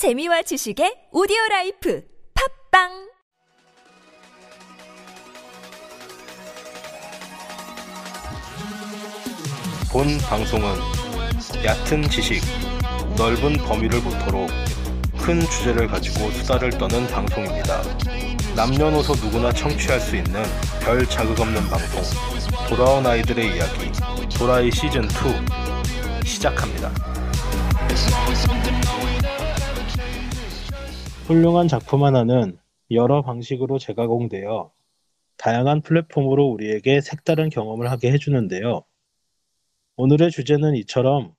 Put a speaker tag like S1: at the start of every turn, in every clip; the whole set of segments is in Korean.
S1: 재미와 지식의 오디오 라이프 팟빵
S2: 본 방송은 얕은 지식, 넓은 범위를 모토로 큰 주제를 가지고 수다를 떠는 방송입니다. 남녀노소 누구나 청취할 수 있는 별 자극 없는 방송 돌아온 아이들의 이야기 도라이 시즌 2 시작합니다. 훌륭한 작품 하나는 여러 방식으로 재가공되어 다양한 플랫폼으로 우리에게 색다른 경험을 하게 해주는데요. 오늘의 주제는 이처럼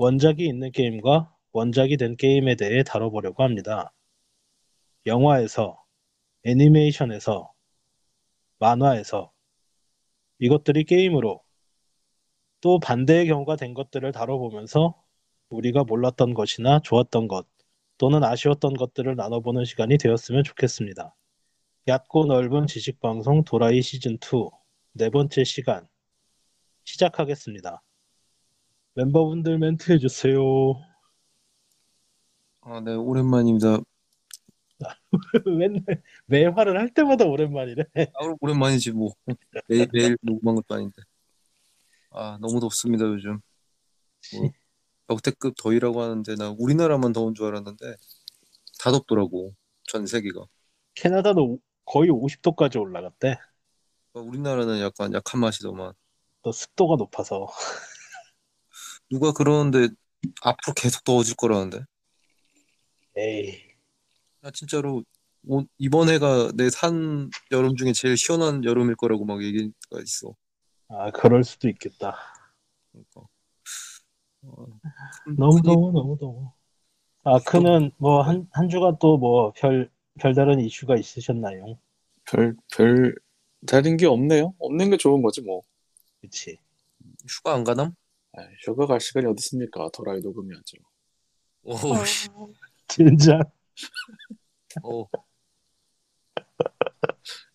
S2: 원작이 있는 게임과 원작이 된 게임에 대해 다뤄보려고 합니다. 영화에서, 애니메이션에서, 만화에서 이것들이 게임으로 또 반대의 경우가 된 것들을 다뤄보면서 우리가 몰랐던 것이나 좋았던 것 또는 아쉬웠던 것들을 나눠보는 시간이 되었으면 좋겠습니다. 얕고 넓은 지식방송 도라이 시즌2 네 번째 시간 시작하겠습니다. 멤버분들 멘트 해주세요.
S3: 아, 네, 오랜만입니다.
S2: 맨날 매화를 할 때마다 오랜만이래.
S3: 아, 오랜만이지 뭐. 매일 매일 녹음한 것도 아닌데. 아, 너무 덥습니다, 요즘. 뭐, 역대급 더위라고 하는데 나 우리나라만 더운 줄 알았는데 다 덥더라고. 전 세계가.
S2: 캐나다도 거의 50도까지 올라갔대.
S3: 어, 우리나라는 약간 약한 맛이더만.
S2: 또 습도가 높아서.
S3: 누가 그러는데 앞으로 계속 더워질 거라는데.
S2: 에이.
S3: 나 진짜로 오- 이번 해가 내 산 여름 중에 제일 시원한 여름일 거라고 막 얘기가 있어.
S2: 아 그럴 수도 있겠다.
S3: 그러니까. 어,
S2: 너무 더워 너무 더워. 아크는 뭐 한 한 주간 또 뭐 별 별다른 이슈가 있으셨나요?
S4: 별, 별, 다른 게 없네요. 없는 게 좋은 거지, 뭐.
S2: 그치.
S3: 휴가 안 가남?
S4: 아, 휴가 갈 시간이 어디 있습니까? 도라이 녹음해야죠.
S3: 오, 씨.
S2: 진짜.
S3: 어,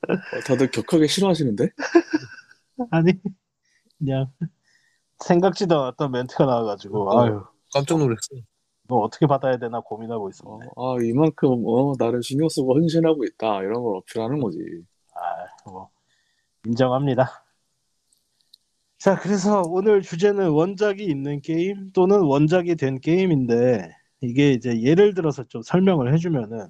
S4: 어, 다들 격하게 싫어하시는데?
S2: 아니 그냥 생각지도 않았던 멘트가 나와가지고
S3: 어.
S2: 아유
S3: 깜짝 놀랐어.
S2: 너 어떻게 받아야 되나 고민하고
S4: 어,
S2: 있었네.
S4: 아, 이만큼, 어, 나를 신경 쓰고 헌신하고 있다. 이런 걸 어필하는 거지.
S2: 아뭐 인정합니다. 자 그래서 오늘 주제는 원작이 있는 게임 또는 원작이 된 게임인데 이게 이제 예를 들어서 좀 설명을 해주면은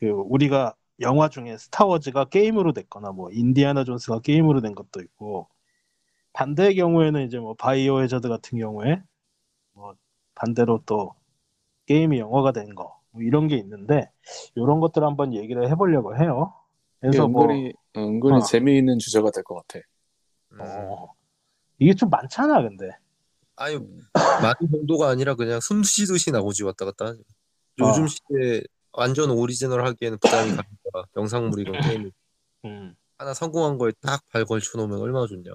S2: 그 우리가 영화 중에 스타워즈가 게임으로 됐거나 뭐 인디아나 존스가 게임으로 된 것도 있고 반대의 경우에는 이제 뭐 바이오 해저드 같은 경우에 뭐 반대로 또 게임이 영화가 된 거, 뭐 이런 게 있는데 이런 것들 을 한번 얘기를 해보려고 해요. 그래서 뭐
S4: 은근히, 은근히
S2: 어.
S4: 재미있는 주제가 될 것 같아.
S3: 음.
S2: 어, 이게 좀 많잖아, 근데.
S3: 아니 많은 정도가 아니라 그냥 숨 쉬듯이 나오지 왔다 갔다 하지. 요즘
S2: 어.
S3: 시대에 완전 오리지널 하기에는 부담이 가니까 영상물이건 게임
S2: 음.
S3: 하나 성공한 거에 딱 발 걸쳐 놓으면 얼마나 좋냐.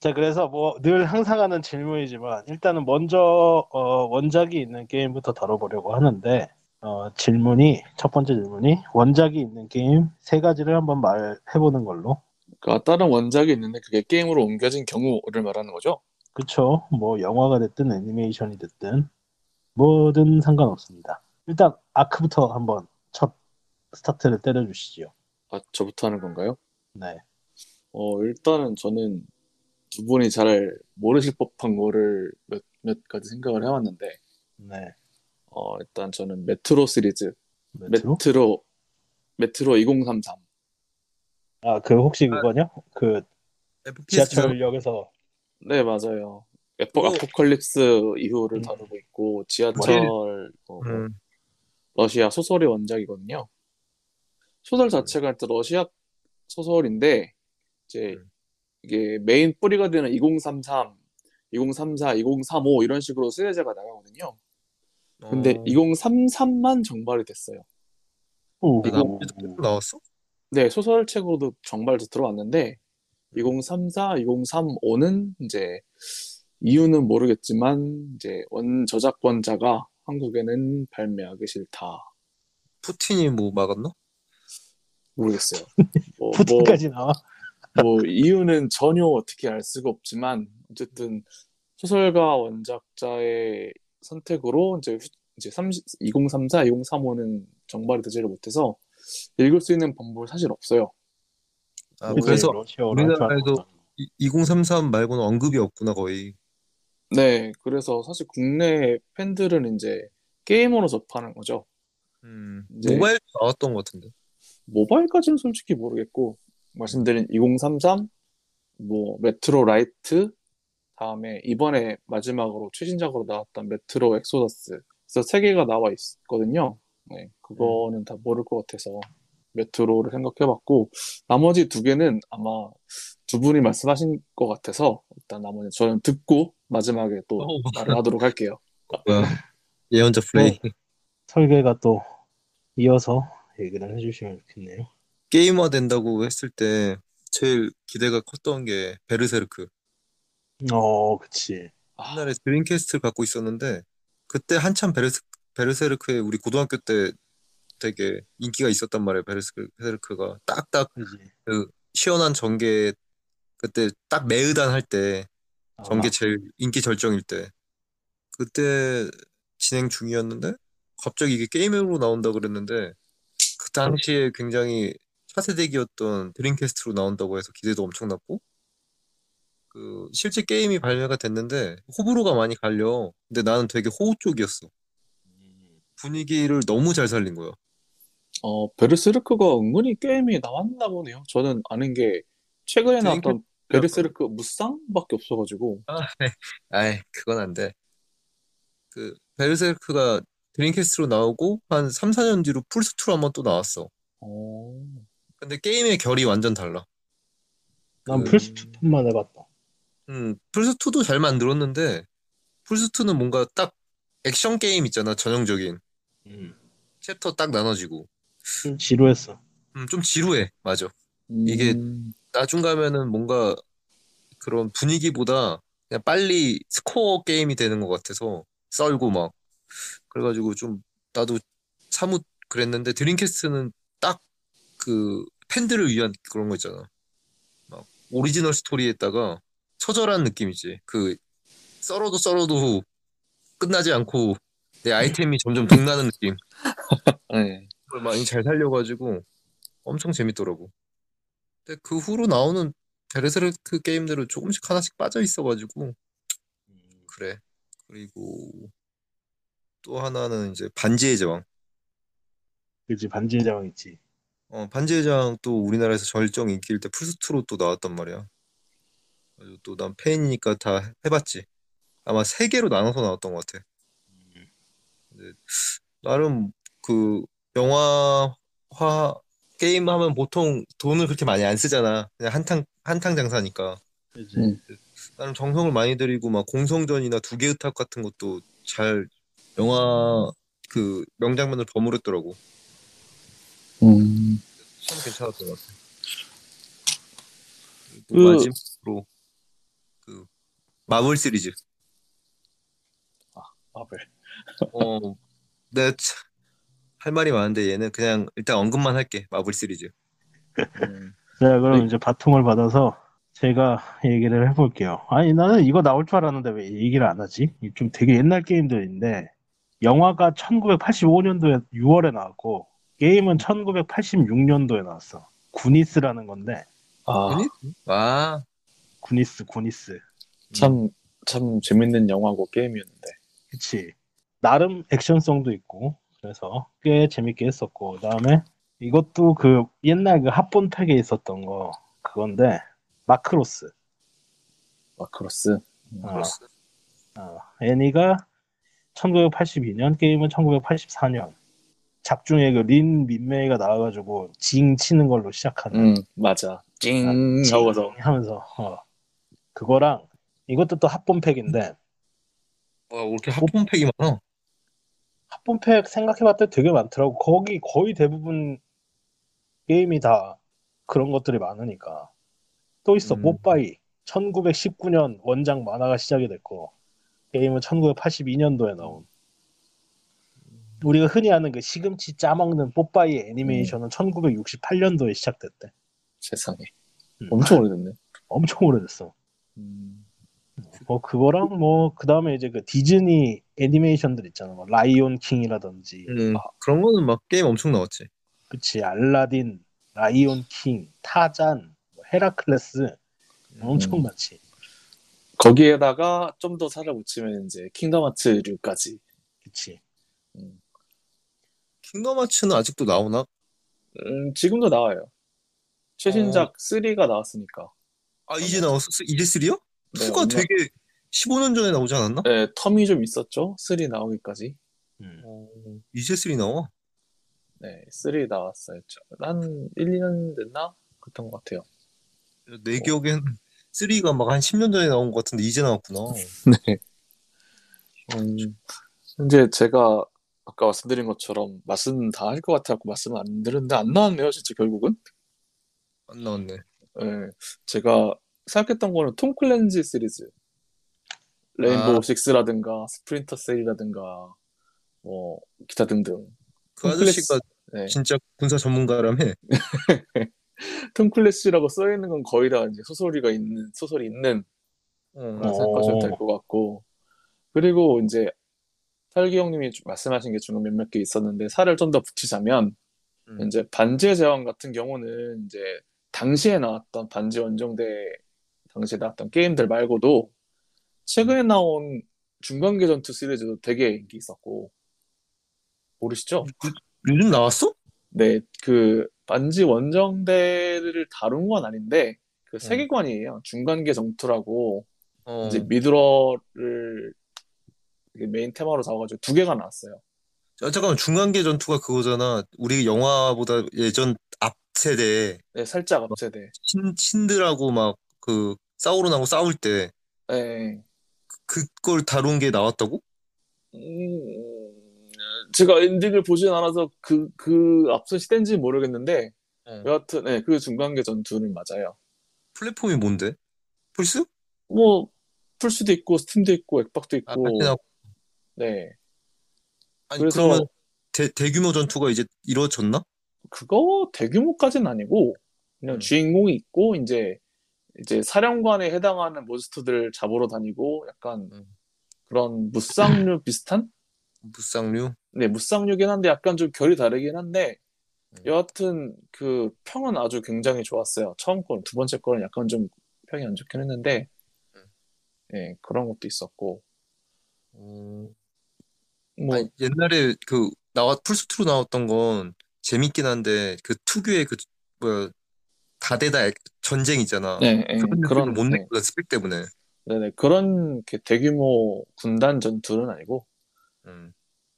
S2: 자, 그래서 뭐 늘 항상 하는 질문이지만 일단은 먼저 어, 원작이 있는 게임부터 다뤄보려고 하는데 어, 질문이 첫 번째 질문이 원작이 있는 게임 세 가지를 한번 말해보는 걸로.
S4: 그러니까 다른 원작이 있는데 그게 게임으로 옮겨진 경우를 말하는 거죠?
S2: 그쵸? 뭐 영화가 됐든 애니메이션이 됐든 뭐든 상관없습니다. 일단 아크부터 한번 첫 스타트를 때려주시죠.
S4: 아, 저부터 하는 건가요?
S2: 네.
S4: 어, 일단은 저는 두 분이 잘 모르실 법한 거를 몇, 몇 가지 생각을 해왔는데,
S2: 네.
S4: 어, 일단 저는 메트로 시리즈,
S2: 메트로?
S4: 메트로, 메트로 2033.
S2: 아, 그 혹시 그거냐? 그
S3: FPS 죠.
S2: 지하철역에서
S4: 네, 맞아요. 에포, 아포칼립스 이후를
S2: 음.
S4: 다루고 있고, 지하철, 어,
S3: 음,
S4: 러시아 소설의 원작이거든요. 소설 자체가 일단 러시아 소설인데, 이제
S3: 음.
S4: 이게 메인 뿌리가 되는 2033, 2034, 2035 이런 식으로 시리즈가 나가거든요. 근데
S3: 어,
S4: 2033만 정발이 됐어요.
S2: 오,
S3: 나또 나왔어?
S4: 네, 소설책으로도 정발도 들어왔는데 2034, 2035는 이제 이유는 모르겠지만 이제 원 저작권자가 한국에는 발매하기 싫다.
S3: 푸틴이 뭐 막았나?
S4: 모르겠어요. 뭐, 뭐,
S2: 푸틴까지 나와?
S4: 뭐 이유는 전혀 어떻게 알 수가 없지만 어쨌든 소설가 원작자의 선택으로 이제 후- 이제 30, 2034, 2035는 정발이 되지를 못해서 읽을 수 있는 방법이 사실 없어요.
S3: 아,
S2: 이제
S3: 그래서 우리나라에도
S2: 할줄 알고.
S3: 이- 2033 말고는 언급이 없구나 거의.
S4: 네, 그래서 사실 국내 팬들은 이제 게임으로 접하는 거죠.
S3: 음, 모바일 나왔던 것 같은데.
S4: 모바일까지는 솔직히 모르겠고 말씀드린 2033, 뭐 메트로 라이트, 다음에 이번에 마지막으로 최신작으로 나왔던 메트로 엑소더스 그래서 세 개가 나와 있거든요. 네, 그거는 다 모를 것 같아서 메트로를 생각해봤고 나머지 두 개는 아마 두 분이 말씀하신 것 같아서 일단 나머지 저는 듣고 마지막에 또
S3: 어우.
S4: 말을 하도록 할게요.
S3: 예언자 플레이.
S2: 설계가 또 이어서 얘기를 해주시면 좋겠네요.
S3: 게임화 된다고 했을 때 제일 기대가 컸던 게 베르세르크.
S2: 어, 그치.
S4: 아,
S3: 옛날에 드림캐스트를 갖고 있었는데 그때 한참 베르스, 베르세르크에 우리 고등학교 때 되게 인기가 있었단 말이에요. 베르세르크가 딱딱
S2: 그치.
S3: 그 시원한 전개 그때 딱 매의 단 할 때
S2: 아,
S3: 전개 제일 인기 절정일 때 그때 진행 중이었는데 갑자기 이게 게임으로 나온다 그랬는데 그 당시에 굉장히 차세대기였던 드림캐스트로 나온다고 해서 기대도 엄청났고 그 실제 게임이 발매가 됐는데 호불호가 많이 갈려. 근데 나는 되게 호 쪽이었어. 분위기를 너무 잘 살린 거야.
S4: 어, 베르세르크가 은근히 게임이 나왔나 보네요. 저는 아는 게 최근에 나왔던 베르세르크 무쌍밖에 없어가지고.
S3: 아이 그건 안 돼. 그 베르세르크가 드림캐스트로 나오고 한 3, 4년 뒤로 플스2로 한번 또 나왔어.
S4: 어,
S3: 근데 게임의 결이 완전 달라
S2: 난
S3: 그-
S2: 플스2편만 해봤다.
S3: 음, 플스2도 잘 만들었는데, 플스2는 뭔가 딱 액션 게임 있잖아, 전형적인.
S2: 음.
S3: 챕터 딱 나눠지고.
S2: 좀 지루했어.
S3: 음, 좀 지루해, 맞아. 이게-
S4: 음,
S3: 나중 가면은 뭔가 그런 분위기보다 그냥 빨리 스코어 게임이 되는 것 같아서 썰고 막. 그래가지고 좀 나도 사뭇 그랬는데, 드림캐스트는 딱 그 팬들을 위한 그런 거 있잖아. 막 오리지널 스토리에다가 처절한 느낌이지. 그 썰어도 썰어도 끝나지 않고 내 아이템이 점점 동나는 느낌.
S4: 네.
S3: 그걸 많이 잘 살려가지고 엄청 재밌더라고. 근데 그 후로 나오는 베르세르크 게임들은 조금씩 하나씩 빠져 있어가지고 그래. 그리고 또 하나는 이제 반지의 제왕.
S2: 그치, 반지의 제왕 있지.
S3: 어, 반지의 제왕 또 우리나라에서 절정 인기일 때 플스2로 또 나왔단 말이야. 또 난 팬이니까 다 해봤지. 아마 세 개로 나눠서 나왔던 것 같아. 근데 나름 그 영화화 게임 하면 보통 돈을 그렇게 많이 안 쓰잖아. 그냥 한탕 한탕 장사니까.
S2: 그치.
S4: 음.
S3: 나름 정성을 많이 들이고 막 공성전이나 두개의 탑 같은 것도 잘 영화 그 명장면을 버무렸더라고.
S4: 음,
S3: 참 괜찮았던 것 같아.
S4: 그-
S3: 그리고 마지막으로 그 마블 시리즈.
S4: 마블.
S3: 어, 내가 참- 할 말이 많은데 얘는 그냥 일단 언급만 할게. 마블 시리즈.
S4: 음,
S2: 자, 그럼
S3: 네.
S2: 이제 바통을 받아서 제가 얘기를 해볼게요. 아니, 나는 이거 나올 줄 알았는데 왜 얘기를 안 하지? 이좀 되게 옛날 게임들인데, 영화가 1985년도에 6월에 나왔고, 게임은 1986년도에 나왔어. 구니스라는 건데,
S4: 아?
S3: 아,
S2: 구니스, 구니스.
S4: 참, 참 재밌는 영화고 게임이었는데.
S2: 그치. 나름 액션성도 있고, 그래서 꽤 재밌게 했었고, 그 다음에 이것도 그 옛날 그 합본팩에 있었던 거, 그건데, 마크로스.
S4: 마크로스.
S2: 어, 어, 애니가 1982년, 게임은 1984년. 작중에 그 린 민메이가 나와가지고 징 치는 걸로 시작하는.
S4: 음, 맞아. 찡
S2: 아, 징
S4: 하고서.
S2: 하면서 어. 그거랑 이것도 또 합본팩인데
S3: 와, 왜 이렇게 합본팩이 많아?
S2: 합본팩 생각해봤더니 되게 많더라고. 거기 거의 대부분 게임이 다 그런 것들이 많으니까. 또 있어
S3: 음.
S2: 뽀빠이 1919년 원작 만화가 시작이 됐고 게임은 1982년도에 나온. 우리가 흔히 아는 그 시금치 짜먹는 뽀빠이 애니메이션은 1968년도에 시작됐대.
S4: 세상에.
S2: 음.
S4: 엄청 오래됐네.
S2: 엄청 오래됐어.
S4: 음,
S2: 뭐 그거랑 뭐 그 다음에 이제 그 디즈니 애니메이션들 있잖아. 뭐 라이온 킹이라든지.
S3: 음, 그런 거는 막 게임 엄청 나왔지.
S2: 그치 알라딘, 라이온 킹, 타잔, 뭐 헤라클레스 엄청
S4: 음.
S2: 많지.
S4: 거기에다가 좀 더 살을 붙이면 이제 킹덤 하츠류까지.
S2: 그치.
S3: 킹덤 하츠는 아직도 나오나?
S4: 음, 지금도 나와요. 최신작 3가 나왔으니까.
S3: 아, 이제 나왔어? 이제 3요?
S4: 네,
S3: 2가
S4: 얼마-
S3: 되게 15년 전에 나오지 않았나?
S4: 네, 텀이 좀 있었죠. 3 나오기까지.
S2: 음.
S3: 어, 이제 3 나와?
S4: 네, 3 나왔어요. 저- 한 1, 2년 됐나? 그랬던 것 같아요.
S3: 내 기억엔 3가 막 한 10년 전에 나온 것 같은데 이제 나왔구나.
S4: 네. 음, 이제 제가 아까 말씀드린 것처럼 말씀 다할 것 같아갖고 말씀을 안 드렸는데 안 나왔네요, 진짜 결국은.
S3: 안 나왔네.
S4: 예, 제가 생각했던 거는 톰 클랜시 시리즈. 레인보우
S3: 아.
S4: 식스라든가 스플린터 셀이라든가 뭐 기타 등등.
S3: 그 아저씨가
S4: 네.
S3: 진짜 군사 전문가라며?
S4: 톰 클랜시라고 써 있는 건 거의 다 이제 소설이가 있는 소설이 있는
S3: 어.
S4: 그런 생각하셔도 될 것 같고 그리고 이제 탈기 형님이 주- 말씀하신 게 중간 몇몇 개 있었는데 살을 좀 더 붙이자면
S3: 음.
S4: 이제 반지의 제왕 같은 경우는 이제 당시에 나왔던 반지 원정대 당시에 나왔던 게임들 말고도 최근에 나온 중간계 전투 시리즈도 되게 인기 있었고 모르시죠?
S3: 요즘 나왔어?
S4: 네, 그 반지 원정대를 다룬 건 아닌데 그 세계관이에요. 중간계 전투라고
S3: 어.
S4: 이제 미드러를 메인 테마로 잡아가지고 두 개가 나왔어요.
S3: 아, 잠깐만 중간계 전투가 그거잖아. 우리 영화보다 예전 앞 세대
S4: 네, 살짝 앞 세대.
S3: 신, 신들하고 막 그 싸우러 나고 싸울 때
S4: 네.
S3: 그걸 다룬 게 나왔다고?
S4: 음, 제가 엔딩을 보진 않아서 그, 그 앞선 시대인지 모르겠는데
S3: 어.
S4: 여하튼 네, 그 중간계 전투는 맞아요.
S3: 플랫폼이 뭔데? 플스?
S4: 뭐 플스도 있고 스팀도 있고 엑박도
S3: 아,
S4: 있고
S3: 나왔-
S4: 네.
S3: 아니
S4: 그래서-
S3: 그러면 대, 대규모 전투가 이제 이루어졌나?
S4: 그거 대규모까지는 아니고 그냥
S3: 음.
S4: 주인공이 있고 이제 이제 사령관에 해당하는 몬스터들을 잡으러 다니고 약간
S3: 음.
S4: 그런 무쌍류 비슷한?
S3: 무쌍류?
S4: 네, 무쌍류긴 한데 약간 좀 결이 다르긴 한데
S3: 음.
S4: 여하튼 그 평은 아주 굉장히 좋았어요. 처음 거는 두 번째 거는 약간 좀 평이 안 좋긴 했는데
S3: 음.
S4: 네, 그런 것도 있었고
S3: 어...
S4: 뭐
S3: 아니, 옛날에 그 나왔 플스2로 나왔던 건 재밌긴 한데 그 특유의 그 뭐야 다대다 액- 전쟁 있잖아.
S4: 네, 네,
S3: 그런
S4: 그런
S3: 못
S4: 네,
S3: 냈거든 스펙 때문에.
S4: 네네 그런 이렇게 대규모 군단 전투는 아니고
S3: 음.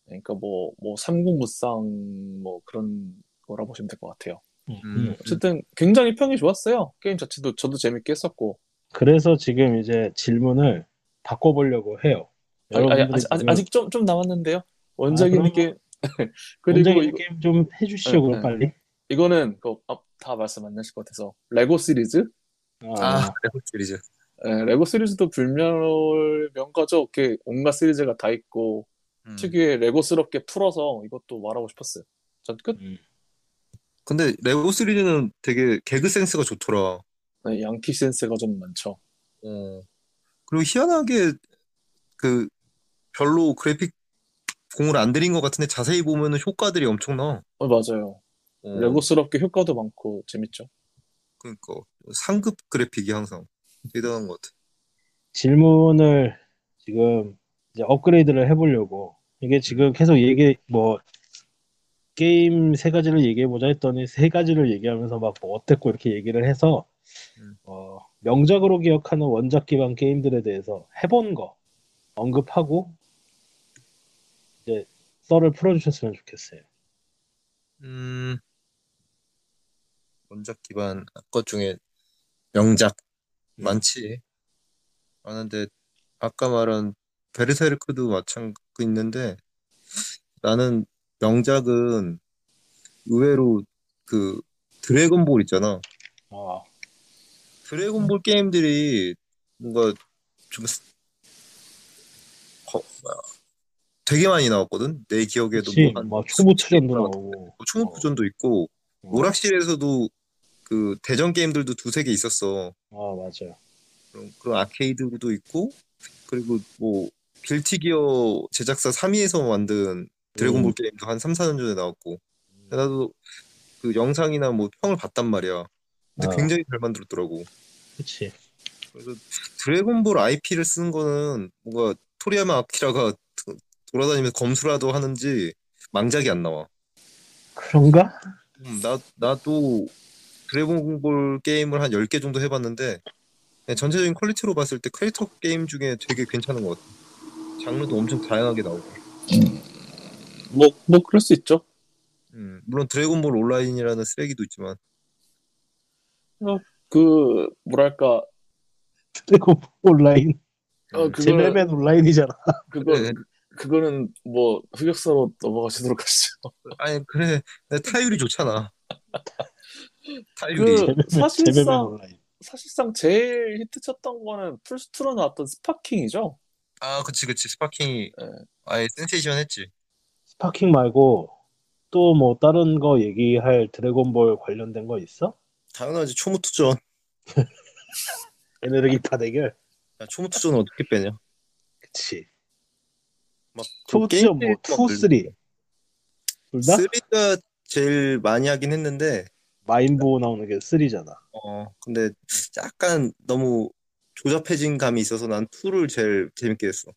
S4: 그러니까 뭐, 뭐, 삼국무쌍, 뭐, 그런 거라 보시면 될 것 같아요.
S3: 음.
S4: 어쨌든, 굉장히 평이 좋았어요. 게임 자체도 저도 재밌게 했었고.
S2: 그래서 지금 이제 질문을 바꿔보려고 해요. 여러분들이
S4: 아직, 아직, 좀, 좀 남았는데요. 원작인
S2: 그럼-
S4: 게임. 그리고 이거,
S2: 게임 좀 해주시죠,
S4: 네,
S2: 그럼
S4: 네.
S2: 빨리.
S4: 이거는, 그, 앞- 다 말씀 안 나실 것 같아서. 레고 시리즈?
S3: 아, 레고 시리즈.
S4: 예, 레고 시리즈도 불멸 명가죠. 이렇게 온갖 시리즈가 다 있고,
S3: 음.
S4: 특유의 레고스럽게 풀어서 이것도 말하고 싶었어요. 전 끝?
S2: 음.
S3: 근데 레고 시리즈는 되게 개그 센스가 좋더라.
S4: 네, 양키 센스가 좀 많죠.
S3: 어. 그리고 희한하게 그 별로 그래픽 공을 안 들인 것 같은데 자세히 보면은 효과들이 엄청나.
S4: 어, 맞아요.
S3: 어.
S4: 레고스럽게 효과도 많고, 재밌죠.
S3: 그러니까 상급 그래픽이 항상 대단한 것 같아.
S2: 질문을 지금 이제 업그레이드를 해보려고 이게 지금 계속 얘기 뭐 게임 세 가지를 얘기해보자 했더니 세 가지를 얘기하면서 막 뭐 어땠고 이렇게 얘기를 해서
S3: 음.
S2: 어, 명작으로 기억하는 원작 기반 게임들에 대해서 해본 거 언급하고 이제 썰을 풀어주셨으면 좋겠어요.
S3: 음, 원작 기반 것 중에 명작
S2: 음.
S3: 많지. 많은데 아까 말한 베르세르크도 마찬가지 있는데 나는 명작은 의외로 그 드래곤볼 있잖아.
S2: 아,
S3: 드래곤볼 게임들이 뭔가 좀 스- 거- 뭐야, 되게 많이 나왔거든. 내 기억에도. 뭐한
S2: 막 초보추전도 나오고
S3: 초목부전도 있고
S2: 어,
S3: 오락실에서도 그 대전 게임들도 두세 개 있었어.
S2: 아 맞아요.
S3: 그런, 그런 아케이드도 있고 그리고 뭐 길티 기어 제작사 3위에서 만든 드래곤볼
S2: 음.
S3: 게임도 한 3, 4년 전에 나왔고 나도 그 영상이나 뭐 평을 봤단 말이야. 근데
S2: 어.
S3: 굉장히 잘 만들었더라고.
S2: 그치.
S3: 그래서 드래곤볼 IP를 쓰는 거는 뭔가 토리야마 아키라가 도- 돌아다니면서 검수라도 하는지 망작이 안 나와.
S2: 그런가?
S3: 음, 나, 나도 드래곤볼 게임을 한 10개 정도 해봤는데 전체적인 퀄리티로 봤을 때 캐릭터 게임 중에 되게 괜찮은 것 같아. 장르도 엄청 다양하게 나오고.
S4: 뭐, 뭐, 그럴 수 있죠.
S3: 음, 물론 드래곤볼 온라인이라는 쓰레기도 있지만
S4: 그, 뭐랄까,
S2: 그리고 온라인.
S4: 어, 그거는-
S2: 제멜맨 온라인이잖아.
S4: 그거,
S3: 네.
S4: 그거는 뭐, 흑역사로 넘어가시도록 하시죠.
S3: 아니 그래 근데 타율이 좋잖아. 타율이
S4: 그, 사실상-. 사실상 제일 히트 쳤던 거는 플스2로 나왔던 스파킹이죠.
S3: 아 그치 그치 스파킹이
S4: 네.
S3: 아예 센세이션 했지.
S2: 스파킹 말고 또 뭐 다른 거 얘기할 드래곤볼 관련된 거 있어?
S3: 당연하지 초무투전.
S2: 에너르기파 대결.
S3: 야, 초무투전은 어떻게 빼냐?
S2: 그치.
S3: 막
S2: 초부치전 뭐
S3: 게임
S2: 2, 3. 둘 다?
S3: 3가 제일 많이 하긴 했는데
S2: 마인보 나오는 게 3잖아.
S3: 어 근데 약간 너무 조잡해진 감이 있어서 난 2를 제일 재밌게 했어.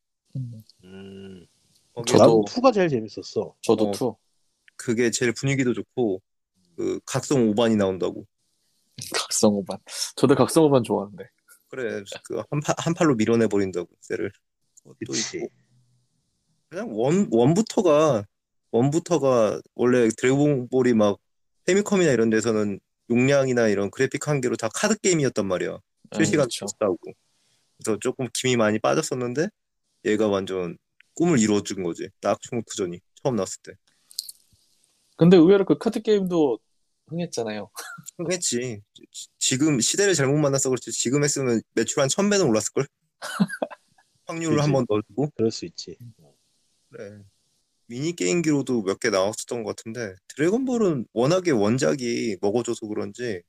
S2: 음. 나도
S4: 저도-
S2: 2가 제일 재밌었어.
S4: 저도
S3: 어.
S4: Two.
S3: 그게 제일 분위기도 좋고 그 각성 오반이 나온다고.
S4: 각성 오반. 저도 각성 오반 좋아하는데.
S3: 그래 그 한, 파- 한 팔로 밀어내 버린다고 셀을. 그것도
S2: 그치.
S3: 있고. 그냥 one one부터가 one부터가 원래 드래곤볼이 막 패미컴이나 이런 데서는 용량이나 이런 그래픽 한계로 다 카드 게임이었단 말이야. 실시간
S4: 그렇죠.
S3: 싸우고. 그래서 조금 김이 많이 빠졌었는데 얘가 완전 꿈을 이루어준 거지. 낙총투전이 처음 나왔을 때.
S4: 근데 의외로 그 카드 게임도 흥했잖아요.
S3: 했지. 지금 시대를 잘못 만나서 그렇지. 지금 했으면 매출 한 1000배는 올랐을걸? 확률을. 한번 넣어주고.
S2: 그럴 수 있지.
S3: 그래. 미니 게임기로도 몇 개 나왔었던 것 같은데 드래곤볼은 워낙에 원작이 먹어줘서 그런지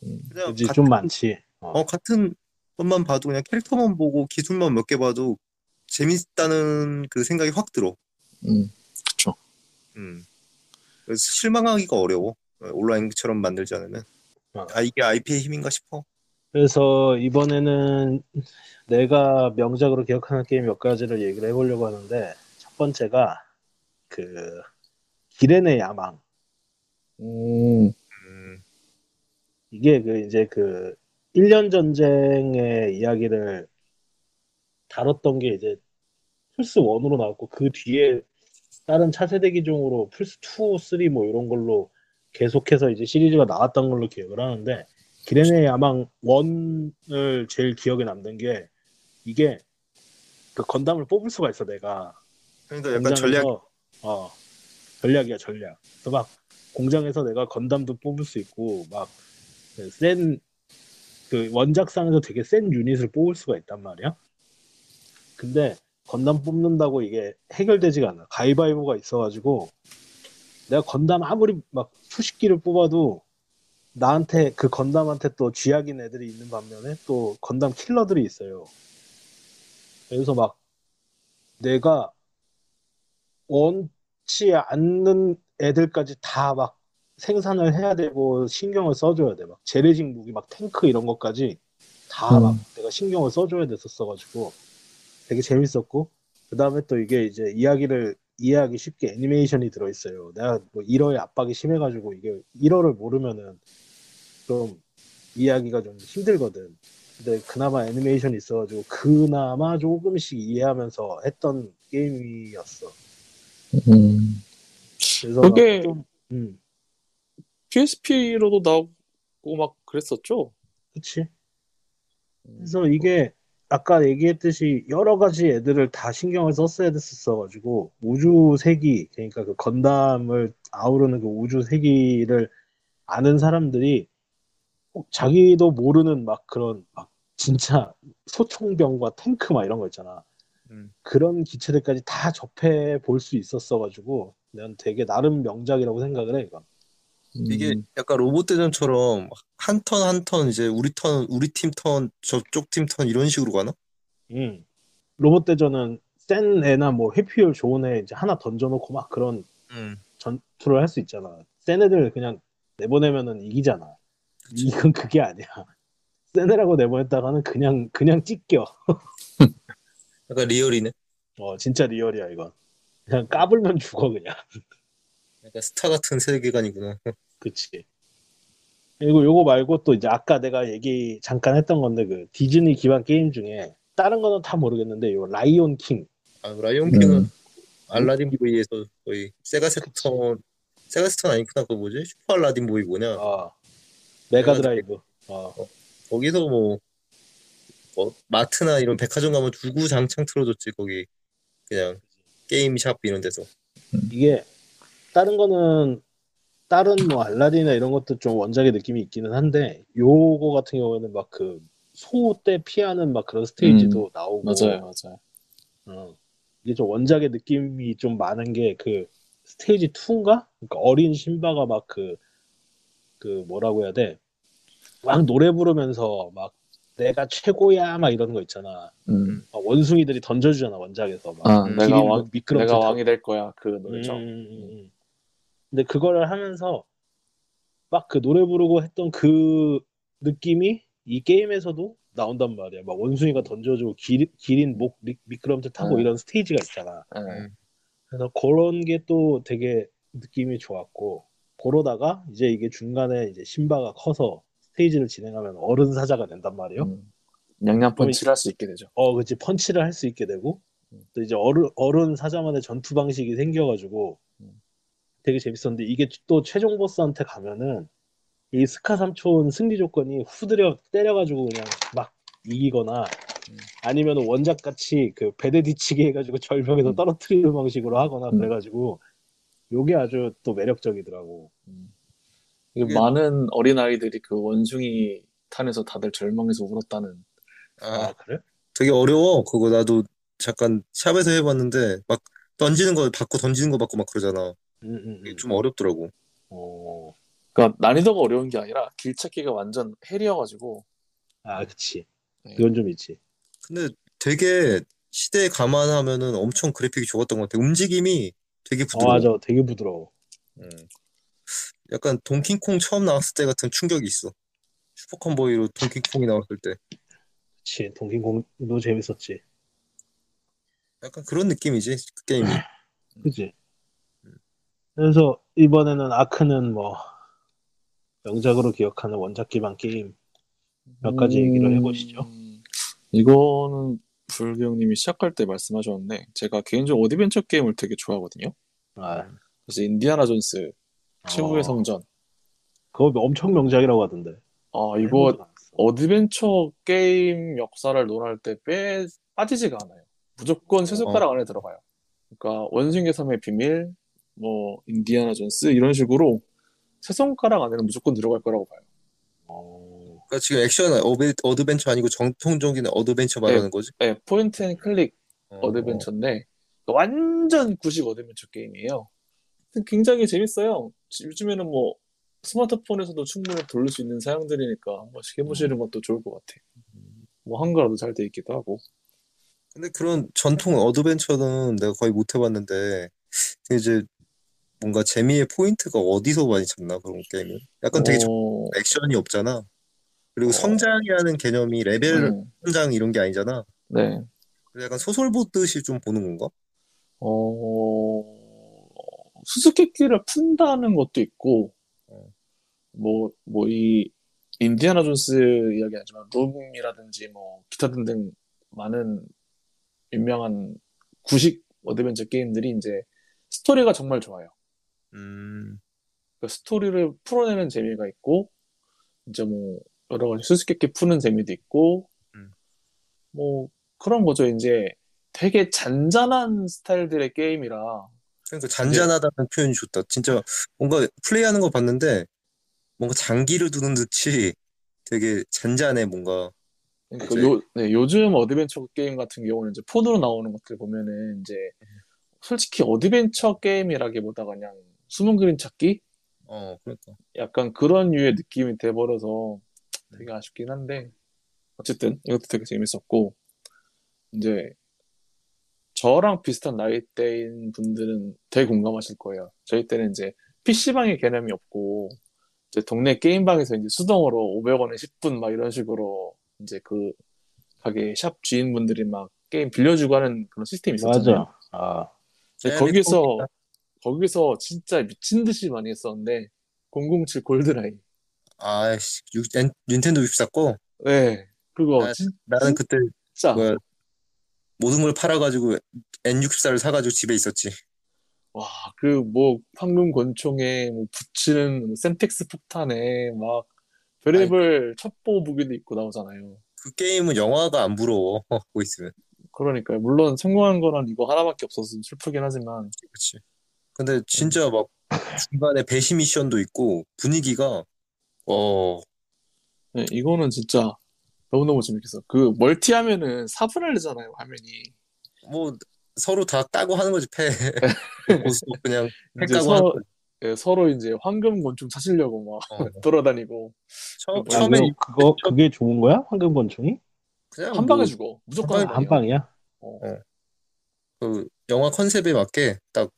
S3: 그냥
S2: 그지
S3: 같은,
S2: 좀 많지. 어.
S3: 어, 같은 것만 봐도 그냥 캐릭터만 보고 기술만 몇 개 봐도 재밌다는 그 생각이 확 들어.
S4: 음, 그쵸.
S3: 음. 그래서 실망하기가 어려워. 어, 온라인처럼 만들지 않으면.
S2: 어.
S3: 아 이게 IP의 힘인가 싶어.
S2: 그래서 이번에는 내가 명작으로 기억하는 게임 몇 가지를 얘기를 해보려고 하는데 첫 번째가 그 기렌의 야망.
S4: 음,
S3: 음,
S2: 이게 그 이제 그 1년 전쟁의 이야기를 다뤘던 게 이제 플스 1으로 나왔고 그 뒤에 다른 차세대 기종으로 플스 2, 3 뭐 이런 걸로 계속해서 이제 시리즈가 나왔던 걸로 기억을 하는데 기렌의 야망 1을 제일 기억에 남는 게 이게 그 건담을 뽑을 수가 있어 내가
S3: 그러니까 약간 전략
S2: 어 전략이야 전략. 그래서 막 공장에서 내가 건담도 뽑을 수 있고 막센 그 원작상에서 되게 센 유닛을 뽑을 수가 있단 말이야. 근데 건담 뽑는다고 이게 해결되지가 않아. 가위바위보가 있어가지고 내가 건담 아무리 막 수십 기를 뽑아도 나한테 그 건담한테 또 쥐약인 애들이 있는 반면에 또 건담 킬러들이 있어요. 그래서 막 내가 원치 않는 애들까지 다 막 생산을 해야 되고 신경을 써줘야 돼. 막 재래식 무기, 막 탱크 이런 것까지 다막
S4: 음.
S2: 내가 신경을 써줘야 됐었어가지고 되게 재밌었고 그 다음에 또 이게 이제 이야기를 이해하기 쉽게 애니메이션이 들어있어요. 내가 뭐 1어에 압박이 심해가지고 이게 1어를 모르면은 좀 이해하기가 좀 힘들거든. 근데 그나마 애니메이션이 있어가지고 그나마 조금씩 이해하면서 했던 게임이었어.
S4: 음. 그게-
S2: 막 좀, 음,
S4: PSP로도 나오고 막 그랬었죠?
S2: 그치.
S4: 음.
S2: 그래서 이게 아까 얘기했듯이 여러 가지 애들을 다 신경을 썼어야 됐었어가지고 우주 세기 그러니까 그 건담을 아우르는 그 우주 세기를 아는 사람들이 꼭 자기도 모르는 막 그런 막 진짜 소총병과 탱크 막 이런 거 있잖아.
S3: 음.
S2: 그런 기체들까지 다 접해 볼 수 있었어가지고 난 되게 나름 명작이라고 생각을 해 이건.
S3: 이게
S4: 음.
S3: 약간 로봇 대전처럼 한 턴 한 턴 이제 우리 턴 우리 팀 턴 저쪽 팀 턴 이런 식으로 가나?
S2: 음. 로봇 대전은 센 애나 뭐 회피율 좋은 애 이제 하나 던져놓고 막 그런
S3: 음.
S2: 전투를 할 수 있잖아. 센 애들 그냥 내보내면은 이기잖아. 이건 그게 아니야. 센 애라고 내보냈다가는 그냥 그냥 찢겨.
S3: 약간 리얼이네.
S2: 어 진짜 리얼이야 이건. 그냥 까불면 죽어 그냥.
S3: 약간 스타 같은 세계관이구나.
S2: 그치. 그리고 요거 말고 또 이제 아까 내가 얘기 잠깐 했던 건데 그 디즈니 기반 게임 중에 다른 거는 다 모르겠는데 요 라이온 킹.
S3: 아, 라이온 킹은
S4: 음.
S3: 알라딘 보이에서 거의 세가 세턴 세가 세턴 아니구나 그거 뭐지? 슈퍼 알라딘 보이 뭐냐?
S2: 어. 메가 드라이브. 어.
S3: 거기서 뭐, 뭐 마트나 이런 백화점 가면 주구장창 틀어줬지 거기 그냥 게임샵 이런 데서.
S2: 이게 다른 거는 다른 뭐 알라딘이나 이런 것도 좀 원작의 느낌이 있기는 한데 요거 같은 경우에는 막 그 소떼 피하는 막 그런 스테이지도 나오고
S4: 맞아요, 맞아요.
S2: 어. 이게 좀 원작의 느낌이 좀 많은 게 그 스테이지 2인가? 그러니까 어린 신바가 막 그그 뭐라고 해야 돼? 막 노래 부르면서 막 내가 최고야 막 이런 거 있잖아.
S4: 음.
S2: 막 원숭이들이 던져주잖아 원작에서 막
S4: 아,
S2: 기린
S4: 내가
S2: 뭐
S4: 왕,
S2: 미끄럼틀
S4: 내가. 왕이 될 거야. 그 노래죠.
S2: 음, 음, 음, 음. 근데 그거를 하면서 막 그 노래 부르고 했던 그 느낌이 이 게임에서도 나온단 말이야. 막 원숭이가 던져주고 기, 기린 목 미, 미끄럼틀 타고
S4: 음.
S2: 이런 스테이지가 있잖아.
S4: 네.
S2: 그래서 그런 게 또 되게 느낌이 좋았고 그러다가 이제 이게 중간에 이제 신바가 커서 스테이지를 진행하면 어른 사자가 된단 말이에요.
S4: 음. 양양 펀치를 할 수 있게 되죠.
S2: 어, 그치 펀치를 할 수 있게 되고
S4: 음.
S2: 또 이제 어른 어른 사자만의 전투 방식이 생겨가지고
S4: 음.
S2: 되게 재밌었는데 이게 또 최종 보스한테 가면은 이 스카 삼촌 승리 조건이 후드려 때려가지고 그냥 막 이기거나
S4: 음.
S2: 아니면 원작 같이 그 배대 뒤치기 해가지고 절벽에서
S4: 음.
S2: 떨어뜨리는 방식으로 하거나
S4: 음.
S2: 그래가지고 요게 아주 또 매력적이더라고.
S4: 이게
S3: 이게-
S4: 많은 어린 아이들이 그 원숭이 탄에서 다들 절망해서 울었다는.
S3: 아,
S2: 아 그래?
S3: 되게 어려워. 그거 나도 잠깐 샵에서 해봤는데 막 던지는 거 받고 던지는 거 받고 막 그러잖아.
S2: 음, 음, 음.
S3: 좀 어렵더라고.
S2: 어,
S4: 그러니까 난이도가 어려운 게 아니라 길 찾기가 완전 헬이어가지고.
S2: 아 그치.
S4: 네.
S2: 그건 좀 있지.
S3: 근데 되게 시대에 감안하면은 엄청 그래픽이 좋았던 것 같아. 움직임이 되게
S2: 어
S3: 부드러워.
S2: 맞아. 되게 부드러워.
S3: 음. 약간 동킹콩 처음 나왔을 때 같은 충격이 있어. 슈퍼컨보이로 동킹콩이 나왔을 때.
S2: 그치. 동킹콩도 재밌었지.
S3: 약간 그런 느낌이지, 그 게임이.
S2: 그지? 그래서 이번에는 아크는 뭐 명작으로 기억하는 원작 기반 게임 몇 가지 얘기를 해보시죠.
S4: 음, 이거는 불경님이 시작할 때 말씀하셨는데 제가 개인적으로 어드벤처 게임을 되게 좋아하거든요.
S2: 아,
S4: 그래서 인디아나 존스 최후의
S2: 어,
S4: 성전.
S2: 그거 엄청 명작이라고 하던데.
S4: 아 이거 어드벤처 게임 역사를 논할 때 빼, 빠지지가 않아요. 무조건 세 손가락 안에 들어가요. 그러니까 원숭이 섬의 비밀, 뭐 인디아나 존스 이런 식으로 세 손가락 안에는 무조건 들어갈 거라고 봐요.
S2: 어,
S3: 그러니까 지금 액션 어베, 어드벤처 아니고 정통적인 어드벤처 말하는 거지?
S4: 네, point and click
S3: 어,
S4: 어드벤처인데 완전 구식 어드벤처 게임이에요. 굉장히 재밌어요. 요즘에는 뭐 스마트폰에서도 충분히 돌릴 수 있는 사양들이니까 한 번씩 해보시는 것도 좋을 것 같아. 뭐 한글화도 잘 돼 있기도 하고.
S3: 근데 그런 전통 어드벤처는 내가 거의 못 해봤는데 이제 뭔가 재미의 포인트가 어디서 많이 찾나 그런 게임은? 약간 되게
S4: 어,
S3: 액션이 없잖아. 그리고
S4: 어.
S3: 성장이라는 개념이 레벨
S4: 음,
S3: 성장 이런 게 아니잖아.
S4: 네.
S3: 그래서 약간 소설 보듯이 좀 보는 건가?
S4: 어, 수수께끼를 푼다는 것도 있고,
S3: 어.
S4: 뭐, 뭐, 이, 인디아나 존스 이야기 하지만, 룸이라든지 뭐, 기타 등등 많은 유명한 구식 어드벤처 게임들이 이제 스토리가 정말 좋아요.
S3: 음,
S4: 그 스토리를 풀어내는 재미가 있고, 이제 뭐, 여러 가지 수수께끼 푸는 재미도 있고,
S3: 음.
S4: 뭐, 그런 거죠. 이제 되게 잔잔한 스타일들의 게임이라,
S3: 그러니까 잔잔하다는 표현이 좋다. 진짜 뭔가 플레이하는 거 봤는데 뭔가 장기를 두는 듯이 되게 잔잔해 뭔가.
S4: 그러니까? 요, 네, 요즘 어드벤처 게임 같은 경우는 이제 폰으로 나오는 것들 보면은 이제 솔직히 어드벤처 게임이라기보다 그냥 숨은 그림 찾기?
S3: 어, 그러니까.
S4: 약간 그런 류의 느낌이 돼버려서 되게 아쉽긴 한데 어쨌든 이것도 되게 재밌었고 이제 저랑 비슷한 나이대인 분들은 되게 공감하실 거예요. 저희 때는 이제 PC방의 개념이 없고, 이제 동네 게임방에서 이제 수동으로 500원에 10분 막 이런 식으로 이제 그 가게 샵 주인분들이 막 게임 빌려주고 하는 그런 시스템이 있었잖아요.
S2: 맞아. 아,
S3: 네,
S4: 거기서,
S3: 네,
S4: 거기서 진짜 미친 듯이 많이 했었는데, 007 골드라이.
S3: 아이씨, 유- 엔- 닌텐도 64 거?
S4: 네. 그거
S3: 아,
S4: 진-
S3: 나는 그때
S4: 진짜.
S3: 뭐야 모든 걸 팔아가지고 N64를 사가지고 집에 있었지.
S4: 와, 그, 뭐, 황금 권총에, 뭐, 붙이는 센텍스 폭탄에, 막, 별의별 첩보 무기도 있고 나오잖아요.
S3: 그 게임은 영화가 안 부러워. 보고 있으면.
S4: 그러니까요. 물론 성공한 거는 이거 하나밖에 없어서 슬프긴 하지만,
S3: 그렇지. 근데 진짜 막 중간에 배시 미션도 있고 분위기가 어
S4: 네, 이거는 진짜 너무너무 재밌겠어. 그, 멀티 하면은 4분할 되잖아요, 화면이.
S3: 뭐 서로 다 까고 하는 거지 패. 고수 그냥 패
S4: 이제
S3: 까고 하는 거지.
S4: 예, 서로 이제 황금 권총 찾으려고 막
S3: 어.
S4: 돌아다니고,
S3: 처,
S4: 아,
S2: 야,
S3: 처음에
S2: 그거, 그거 그게 좋은 거야? 황금 권총이?
S3: 그냥
S4: 한 방에
S3: 뭐
S4: 죽어. 무조건
S2: 한한한
S4: 방이야.
S2: 방이야?
S3: 그 영화 컨셉에 맞게 딱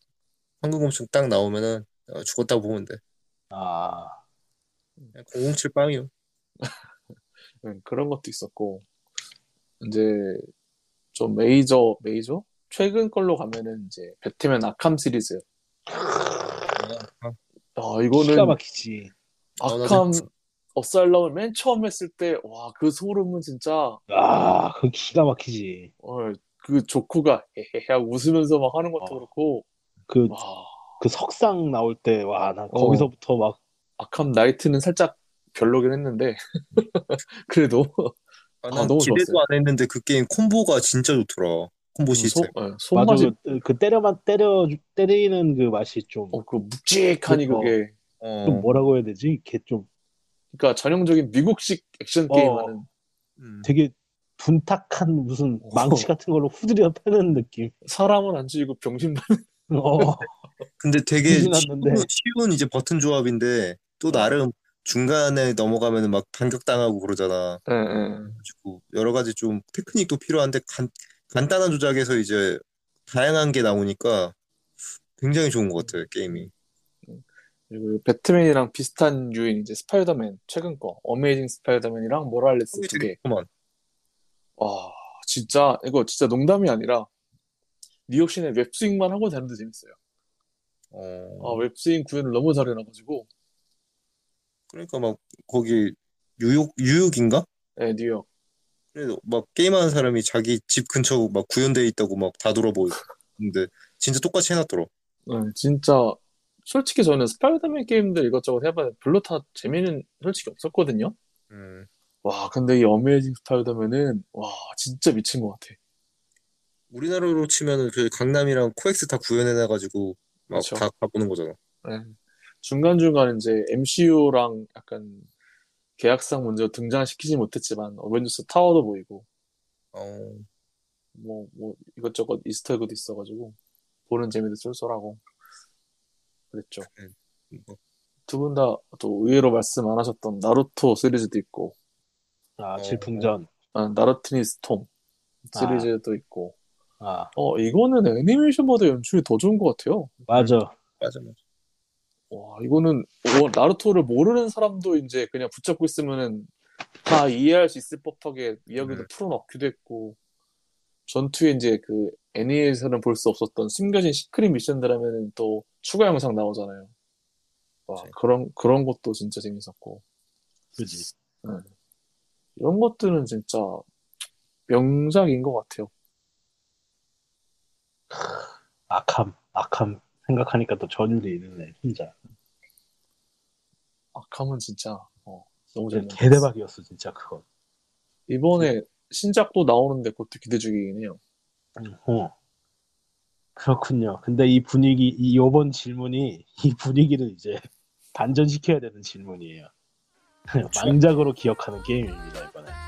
S3: 황금검증 딱 나오면은 어, 죽었다고 보면 돼.
S2: 아,
S3: 007 빵이요.
S4: 응, 그런 것도 있었고, 이제, 좀 메이저, 메이저? 최근 걸로 가면은 이제, 배트맨 아캄 시리즈. 아, 이거는
S2: 기가 막히지.
S3: 아, 나
S4: 아캄 어살럼을 맨 처음 했을 때, 와, 그 소름은 진짜,
S2: 아, 그 기가 막히지.
S4: 어, 그 조커가 헤헤헤 하고 웃으면서 막 하는 것도
S2: 어.
S4: 그렇고,
S2: 그,
S4: 와,
S2: 그 석상 나올 때, 와, 나
S4: 어.
S2: 거기서부터 막,
S4: 아캄 나이트는 살짝 별로긴 했는데, 그래도,
S3: 아,
S4: 아,
S3: 난
S4: 너무
S3: 기대도
S4: 좋았어요.
S3: 안 했는데 그 게임 콤보가 진짜 좋더라. 콤보
S4: 소,
S3: 시스템.
S4: 예,
S2: 맞아,
S4: 손맛이,
S2: 그, 그 때려만, 때려, 때리는 그 맛이 좀,
S4: 어, 그 묵직하니
S2: 그-
S4: 그게,
S3: 어,
S2: 좀 뭐라고 해야 되지? 이렇게 좀
S4: 그러니까 전형적인 미국식 액션
S2: 어.
S4: 게임 하는,
S3: 음.
S2: 되게 둔탁한 무슨
S4: 어.
S2: 망치 같은 걸로 후드려 패는 느낌.
S4: 사람은 안 죽이고 병신만,
S2: 어,
S3: 근데 되게 쉬운. 쉬운 이제 버튼 조합인데 또 나름 중간에 넘어가면은 막 반격당하고 그러잖아.
S4: 예, 예.
S3: 그래가지고 여러 가지 좀 테크닉도 필요한데 간, 간단한 조작에서 이제 다양한 게 나오니까 굉장히 좋은 것 같아요, 게임이.
S4: 그리고 배트맨이랑 비슷한 유인 이제 스파이더맨 최근 거 어메이징 스파이더맨이랑 모랄레스 두 개.
S3: 그만.
S4: 와 진짜 이거 진짜 농담이 아니라 뉴욕 시내 웹스윙만 하고 다니는데 재밌어요.
S3: 어,
S4: 아 웹스윙 구현을 너무 잘해놔가지고
S3: 그러니까 막 거기 뉴욕 뉴욕인가?
S4: 네 뉴욕
S3: 그래도 막 게임하는 사람이 자기 집 근처 막 구현돼 있다고 막 다 돌아보고 근데 진짜 똑같이 해놨더라.
S4: 네, 진짜 솔직히 저는 스파이더맨 게임들 이것저것 해봤는데 별로 다 재미는 솔직히 없었거든요.
S3: 음.
S4: 와 근데 이 어메이징 스파이더맨은 와 진짜 미친 것 같아.
S3: 우리나라로 치면은 그 강남이랑 코엑스 다 구현해놔가지고 막. 다 가보는 거잖아.
S4: 네. 중간중간 이제 MCU랑 약간 계약상 문제로 등장시키지 못했지만 어벤져스 타워도 보이고
S3: 어,
S4: 뭐, 뭐 이것저것 Easter egg도 있어가지고 보는 재미도 쏠쏠하고 그랬죠.
S3: 뭐,
S4: 두분 다 또 의외로 말씀 안 하셨던 나루토 시리즈도 있고
S2: 아,
S3: 어.
S2: 질풍전.
S4: 아, 나루토니 스톰 시리즈도 있고
S2: 아,
S4: 어 이거는 애니메이션보다 연출이 더 좋은 것 같아요.
S2: 맞아.
S3: 맞아, 맞아.
S4: 와 이거는 어, 나루토를 모르는 사람도 이제 그냥 붙잡고 있으면은 다 이해할 수 있을 법하게 이야기도
S3: 음.
S4: 풀어넣기도 했고 전투에 이제 그 애니에서는 볼 수 없었던 숨겨진 시크릿 미션들 하면은 또 추가 영상 나오잖아요. 와
S3: 그치.
S4: 그런 그런 것도 진짜 재밌었고
S2: 그지.
S4: 이런 것들은 진짜 명작인 것 같아요.
S2: 아캄, 아캄 생각하니까 또 전율이 있네, 혼자.
S4: 아캄은 진짜 어, 너무
S2: 진짜
S4: 재밌었어.
S2: 개대박이었어, 진짜 그건.
S4: 이번에 신작도 나오는데 그것도 기대 중이긴 해요.
S2: 어. 그렇군요. 근데 이 분위기, 이 요번 질문이 이 분위기를 이제 반전시켜야 되는 질문이에요. 망작으로 기억하는 게임입니다, 이번에.